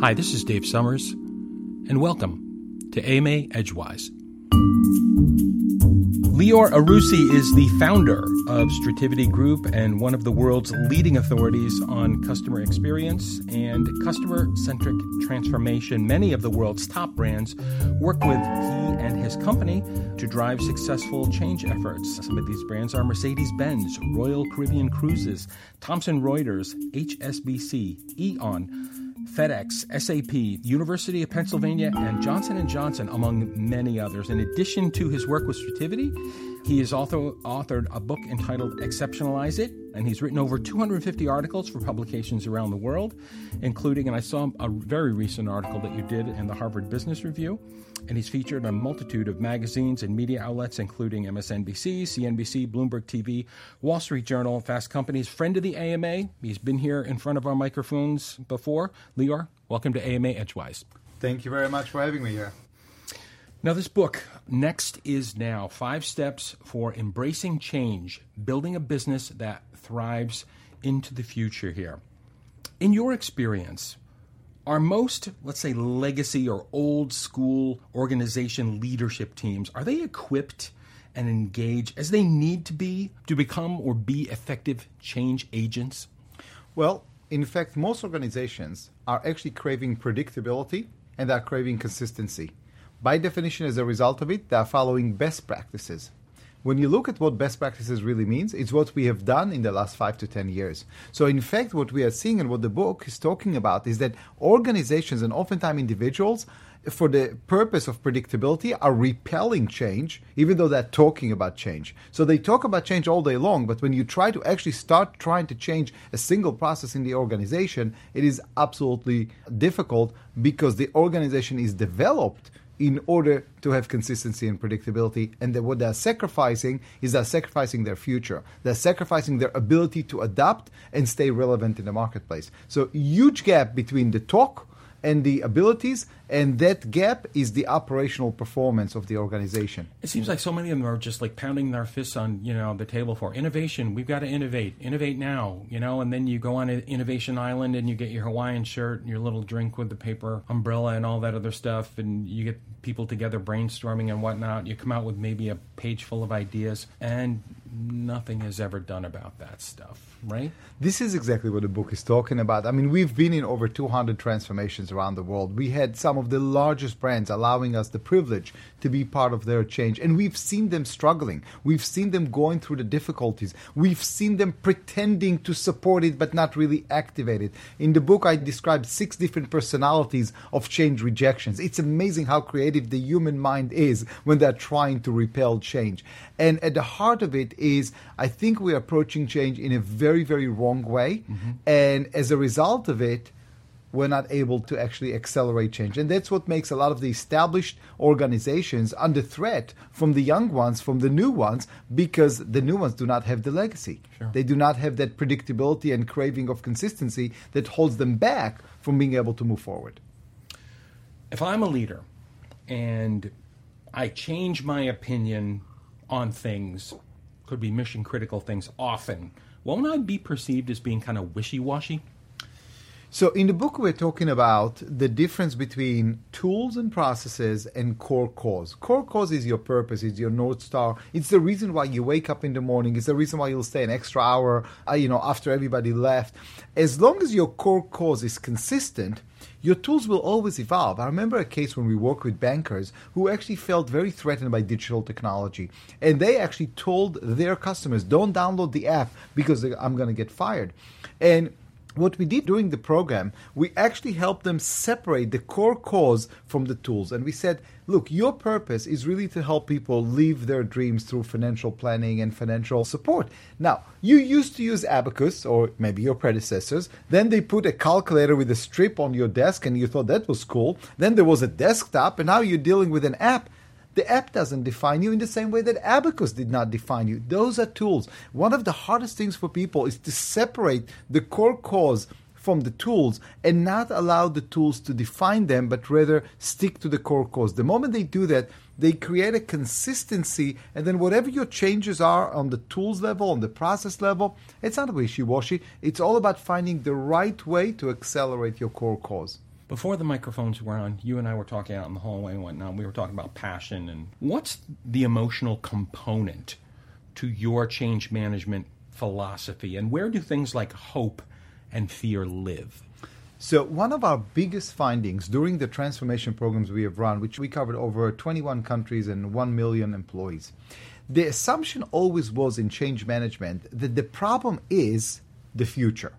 Hi, this is Dave Summers, and welcome to AMA Edgewise. Lior Arussy is the founder of Strativity Group and one of the world's leading authorities on customer experience and customer centric transformation. Many of the world's top brands work with he and his company to drive successful change efforts. Some of these brands are Mercedes Benz, Royal Caribbean Cruises, Thomson Reuters, HSBC, Eon. FedEx, SAP, University of Pennsylvania, and Johnson & Johnson, among many others. In addition to his work with Strativity, he has also authored a book entitled Exceptionalize It, and he's written over 250 articles for publications around the world, including, and I saw a very recent article that you did in the Harvard Business Review, and he's featured on a multitude of magazines and media outlets, including MSNBC, CNBC, Bloomberg TV, Wall Street Journal, Fast Company's friend of the AMA. He's been here in front of our microphones before. Lior, welcome to AMA Edgewise. Thank you very much for having me here. Now, this book, Next is Now Five Steps for Embracing Change, Building a Business That Thrives into the Future here. In your experience, are most, let's say, legacy or old school organization leadership teams, are they equipped and engaged as they need to be to become or be effective change agents? Well, in fact, most organizations are actually craving predictability and they're craving consistency. By definition, as a result of it, they are following best practices. When you look at what best practices really means, it's what we have done in the last five to ten years. So, in fact, what we are seeing and what the book is talking about is that organizations and oftentimes individuals, for the purpose of predictability, are repelling change, even though they're talking about change. So, they talk about change all day long, but when you try to actually start trying to change a single process in the organization, it is absolutely difficult because the organization is developed in order to have consistency and predictability. And that what they're sacrificing is they're sacrificing their future. They're sacrificing their ability to adapt and stay relevant in the marketplace. So huge gap between the talk and the abilities, and that gap is the operational performance of the organization. It seems like so many of them are just like pounding their fists on you know the table for innovation. We've got to innovate, innovate now, you know. And then you go on Innovation Island and you get your Hawaiian shirt and your little drink with the paper umbrella and all that other stuff, and you get people together brainstorming and whatnot. You come out with maybe a page full of ideas, and nothing is ever done about that stuff, right? This is exactly what the book is talking about. I mean, we've been in over 200 transformations around the world. We had some of the largest brands allowing us the privilege to be part of their change, and we've seen them struggling. We've seen them going through the difficulties. We've seen them pretending to support it but not really activate it. In the book, I described six different personalities of change rejections. It's amazing how creative the human mind is when they're trying to repel change. And at the heart of it is, I think we're approaching change in a very, very wrong way. Mm-hmm. And as a result of it, we're not able to actually accelerate change. And that's what makes a lot of the established organizations under threat from the young ones, from the new ones, because the new ones do not have the legacy. Sure. They do not have that predictability and craving of consistency that holds them back from being able to move forward. If I'm a leader and I change my opinion on things, could be mission critical things often, won't I be perceived as being kind of wishy washy? So, in the book, we're talking about the difference between tools and processes and core cause. Core cause is your purpose, it's your North Star. It's the reason why you wake up in the morning, it's the reason why you'll stay an extra hour, uh, you know, after everybody left. As long as your core cause is consistent, your tools will always evolve. I remember a case when we worked with bankers who actually felt very threatened by digital technology. And they actually told their customers, don't download the app because I'm going to get fired. And what we did during the program, we actually helped them separate the core cause from the tools. And we said, look, your purpose is really to help people live their dreams through financial planning and financial support. Now, you used to use Abacus, or maybe your predecessors. Then they put a calculator with a strip on your desk, and you thought that was cool. Then there was a desktop, and now you're dealing with an app. The app doesn't define you in the same way that Abacus did not define you. Those are tools. One of the hardest things for people is to separate the core cause from the tools and not allow the tools to define them, but rather stick to the core cause. The moment they do that, they create a consistency, and then whatever your changes are on the tools level, on the process level, it's not wishy washy. It's all about finding the right way to accelerate your core cause. Before the microphones were on, you and I were talking out in the hallway and whatnot. We were talking about passion and what's the emotional component to your change management philosophy, and where do things like hope and fear live? So, one of our biggest findings during the transformation programs we have run, which we covered over 21 countries and 1 million employees, the assumption always was in change management that the problem is the future.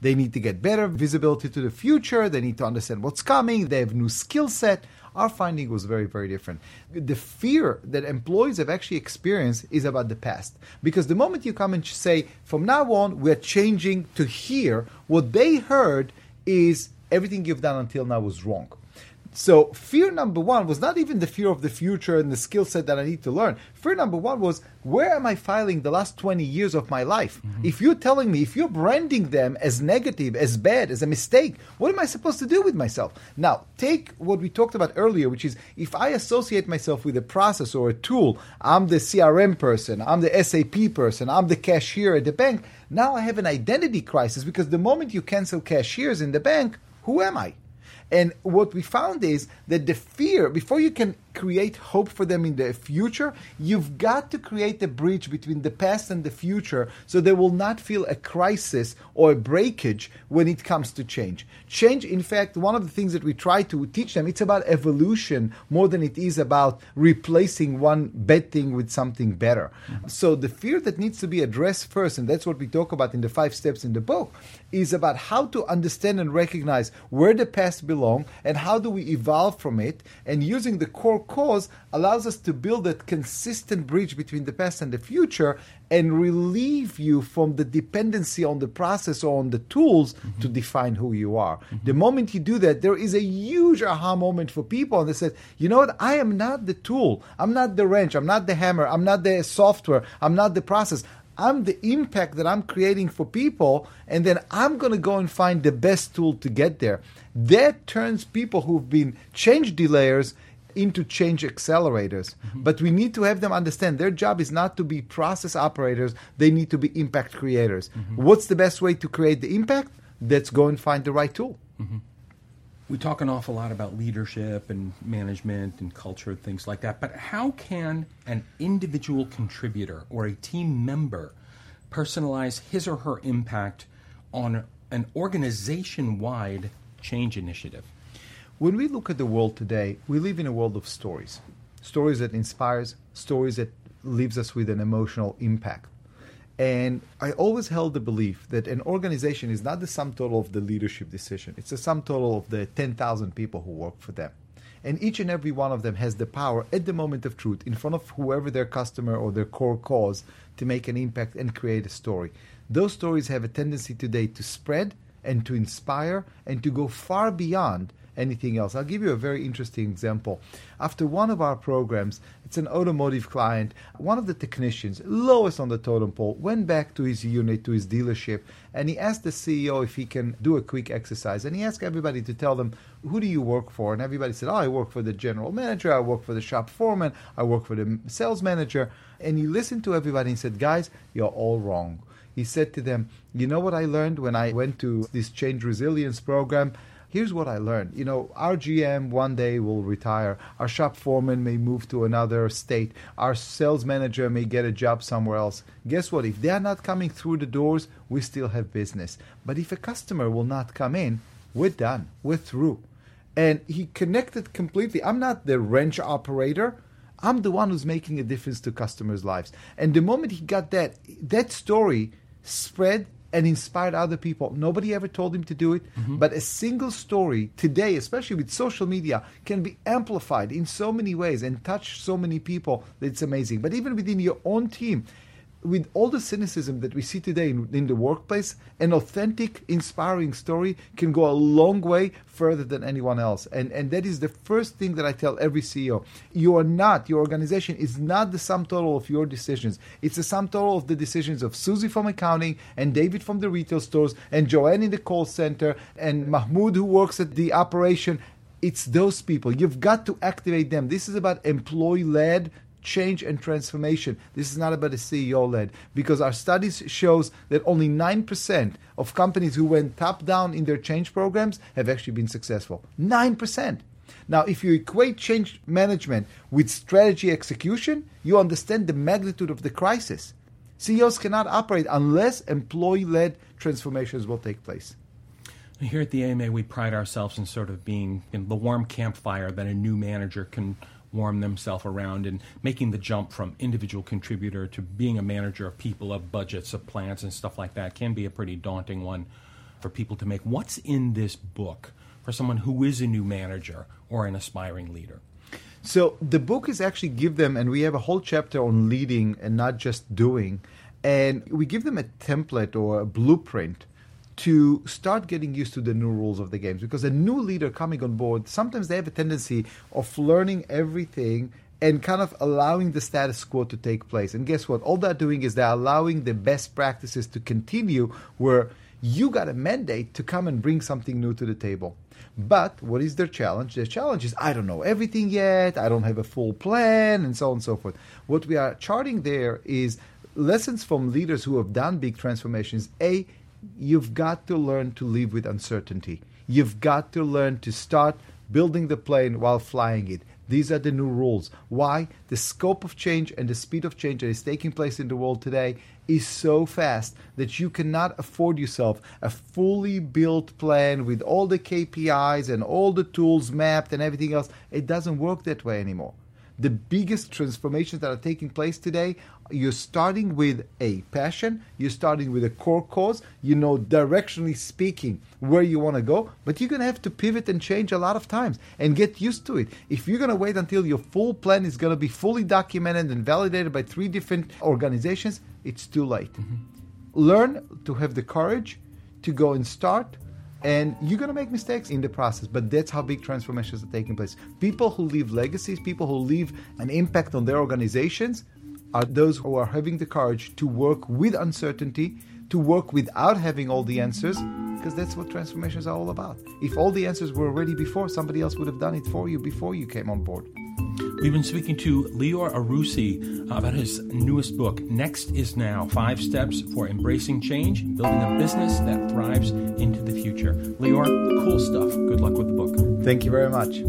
They need to get better visibility to the future, they need to understand what's coming, they have new skill set. Our finding was very, very different. The fear that employees have actually experienced is about the past. Because the moment you come and say, from now on, we're changing to here, what they heard is everything you've done until now was wrong. So fear number one was not even the fear of the future and the skill set that I need to learn. Fear number one was where am I filing the last 20 years of my life? Mm-hmm. If you're telling me, if you're branding them as negative, as bad, as a mistake, what am I supposed to do with myself? Now, take what we talked about earlier, which is if I associate myself with a process or a tool, I'm the CRM person, I'm the SAP person, I'm the cashier at the bank. Now I have an identity crisis because the moment you cancel cashiers in the bank, who am I? And what we found is that the fear, before you can create hope for them in the future, you've got to create a bridge between the past and the future so they will not feel a crisis or a breakage when it comes to change. Change, in fact, one of the things that we try to teach them, it's about evolution more than it is about replacing one bad thing with something better. Mm-hmm. So the fear that needs to be addressed first, and that's what we talk about in the five steps in the book, is about how to understand and recognize where the past belong and how do we evolve from it and using the core cause allows us to build that consistent bridge between the past and the future and relieve you from the dependency on the process or on the tools mm-hmm. to define who you are. Mm-hmm. The moment you do that, there is a huge aha moment for people and they say, you know what, I am not the tool, I'm not the wrench, I'm not the hammer, I'm not the software, I'm not the process. I'm the impact that I'm creating for people, and then I'm going to go and find the best tool to get there. That turns people who've been change delayers into change accelerators. Mm-hmm. But we need to have them understand their job is not to be process operators, they need to be impact creators. Mm-hmm. What's the best way to create the impact? Let's go and find the right tool. Mm-hmm. We talk an awful lot about leadership and management and culture, and things like that. But how can an individual contributor or a team member personalize his or her impact on an organization wide change initiative? When we look at the world today, we live in a world of stories. Stories that inspires, stories that leaves us with an emotional impact. And I always held the belief that an organization is not the sum total of the leadership decision. It's the sum total of the 10,000 people who work for them. And each and every one of them has the power at the moment of truth, in front of whoever their customer or their core cause, to make an impact and create a story. Those stories have a tendency today to spread and to inspire and to go far beyond anything else. I'll give you a very interesting example. After one of our programs, it's an automotive client, one of the technicians, lowest on the totem pole, went back to his unit, to his dealership, and he asked the CEO if he can do a quick exercise. And he asked everybody to tell them, who do you work for? And everybody said, oh, I work for the general manager, I work for the shop foreman, I work for the sales manager. And he listened to everybody and said, guys, you're all wrong he said to them, You know what I learned when I went to this change resilience program? Here's what I learned. You know, our GM one day will retire. Our shop foreman may move to another state. Our sales manager may get a job somewhere else. Guess what? If they are not coming through the doors, we still have business. But if a customer will not come in, we're done. We're through. And he connected completely. I'm not the wrench operator. I'm the one who's making a difference to customers' lives. And the moment he got that, that story spread and inspired other people. Nobody ever told him to do it, mm-hmm. but a single story today, especially with social media, can be amplified in so many ways and touch so many people that it's amazing. But even within your own team, with all the cynicism that we see today in, in, the workplace, an authentic, inspiring story can go a long way further than anyone else. And, and that is the first thing that I tell every CEO. You are not, your organization is not the sum total of your decisions. It's the sum total of the decisions of Susie from accounting and David from the retail stores and Joanne in the call center and Mahmoud who works at the operation. It's those people. You've got to activate them. This is about employee led change and transformation. This is not about a CEO led because our studies shows that only 9% of companies who went top down in their change programs have actually been successful. 9%. Now, if you equate change management with strategy execution, you understand the magnitude of the crisis. CEOs cannot operate unless employee led transformations will take place. Here at the AMA, we pride ourselves in sort of being the warm campfire that a new manager can warm themselves around and making the jump from individual contributor to being a manager of people, of budgets, of plans, and stuff like that can be a pretty daunting one for people to make. What's in this book for someone who is a new manager or an aspiring leader? So the book is actually give them, and we have a whole chapter on leading and not just doing, and we give them a template or a blueprint to start getting used to the new rules of the games because a new leader coming on board sometimes they have a tendency of learning everything and kind of allowing the status quo to take place and guess what all they're doing is they're allowing the best practices to continue where you got a mandate to come and bring something new to the table but what is their challenge? Their challenge is I don't know everything yet, I don't have a full plan, and so on and so forth. What we are charting there is lessons from leaders who have done big transformations. A, you've got to learn to live with uncertainty. You've got to learn to start building the plane while flying it. These are the new rules. Why? The scope of change and the speed of change that is taking place in the world today is so fast that you cannot afford yourself a fully built plan with all the KPIs and all the tools mapped and everything else. It doesn't work that way anymore the biggest transformations that are taking place today, you're starting with a passion, you're starting with a core cause, you know, directionally speaking, where you want to go, but you're going to have to pivot and change a lot of times and get used to it. If you're going to wait until your full plan is going to be fully documented and validated by three different organizations, it's too late. Mm-hmm. Learn to have the courage to go and start and you're going to make mistakes in the process but that's how big transformations are taking place. People who leave legacies people who leave an impact on their organizations are those who are having the courage to work with uncertainty to work without having all the answers because that's what transformations are all about. If all the answers were ready before somebody else would have done it for you before you came on board We've been speaking to Lior Arussy about his newest book, Next is Now Five Steps for Embracing Change Building a Business That Thrives into the Future. Lior, cool stuff. Good luck with the book. Thank you very much.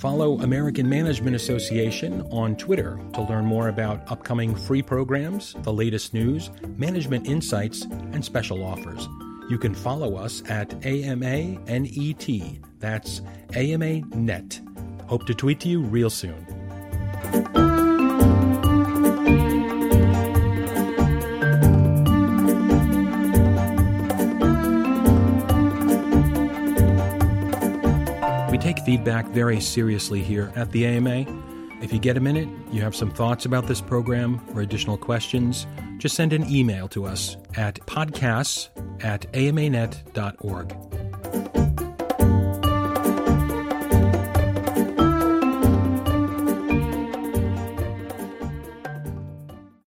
Follow American Management Association on Twitter to learn more about upcoming free programs, the latest news, management insights, and special offers. You can follow us at AMANET. That's AMANET. Hope to tweet to you real soon. Take feedback very seriously here at the AMA. If you get a minute, you have some thoughts about this program or additional questions, just send an email to us at podcasts at amanet.org.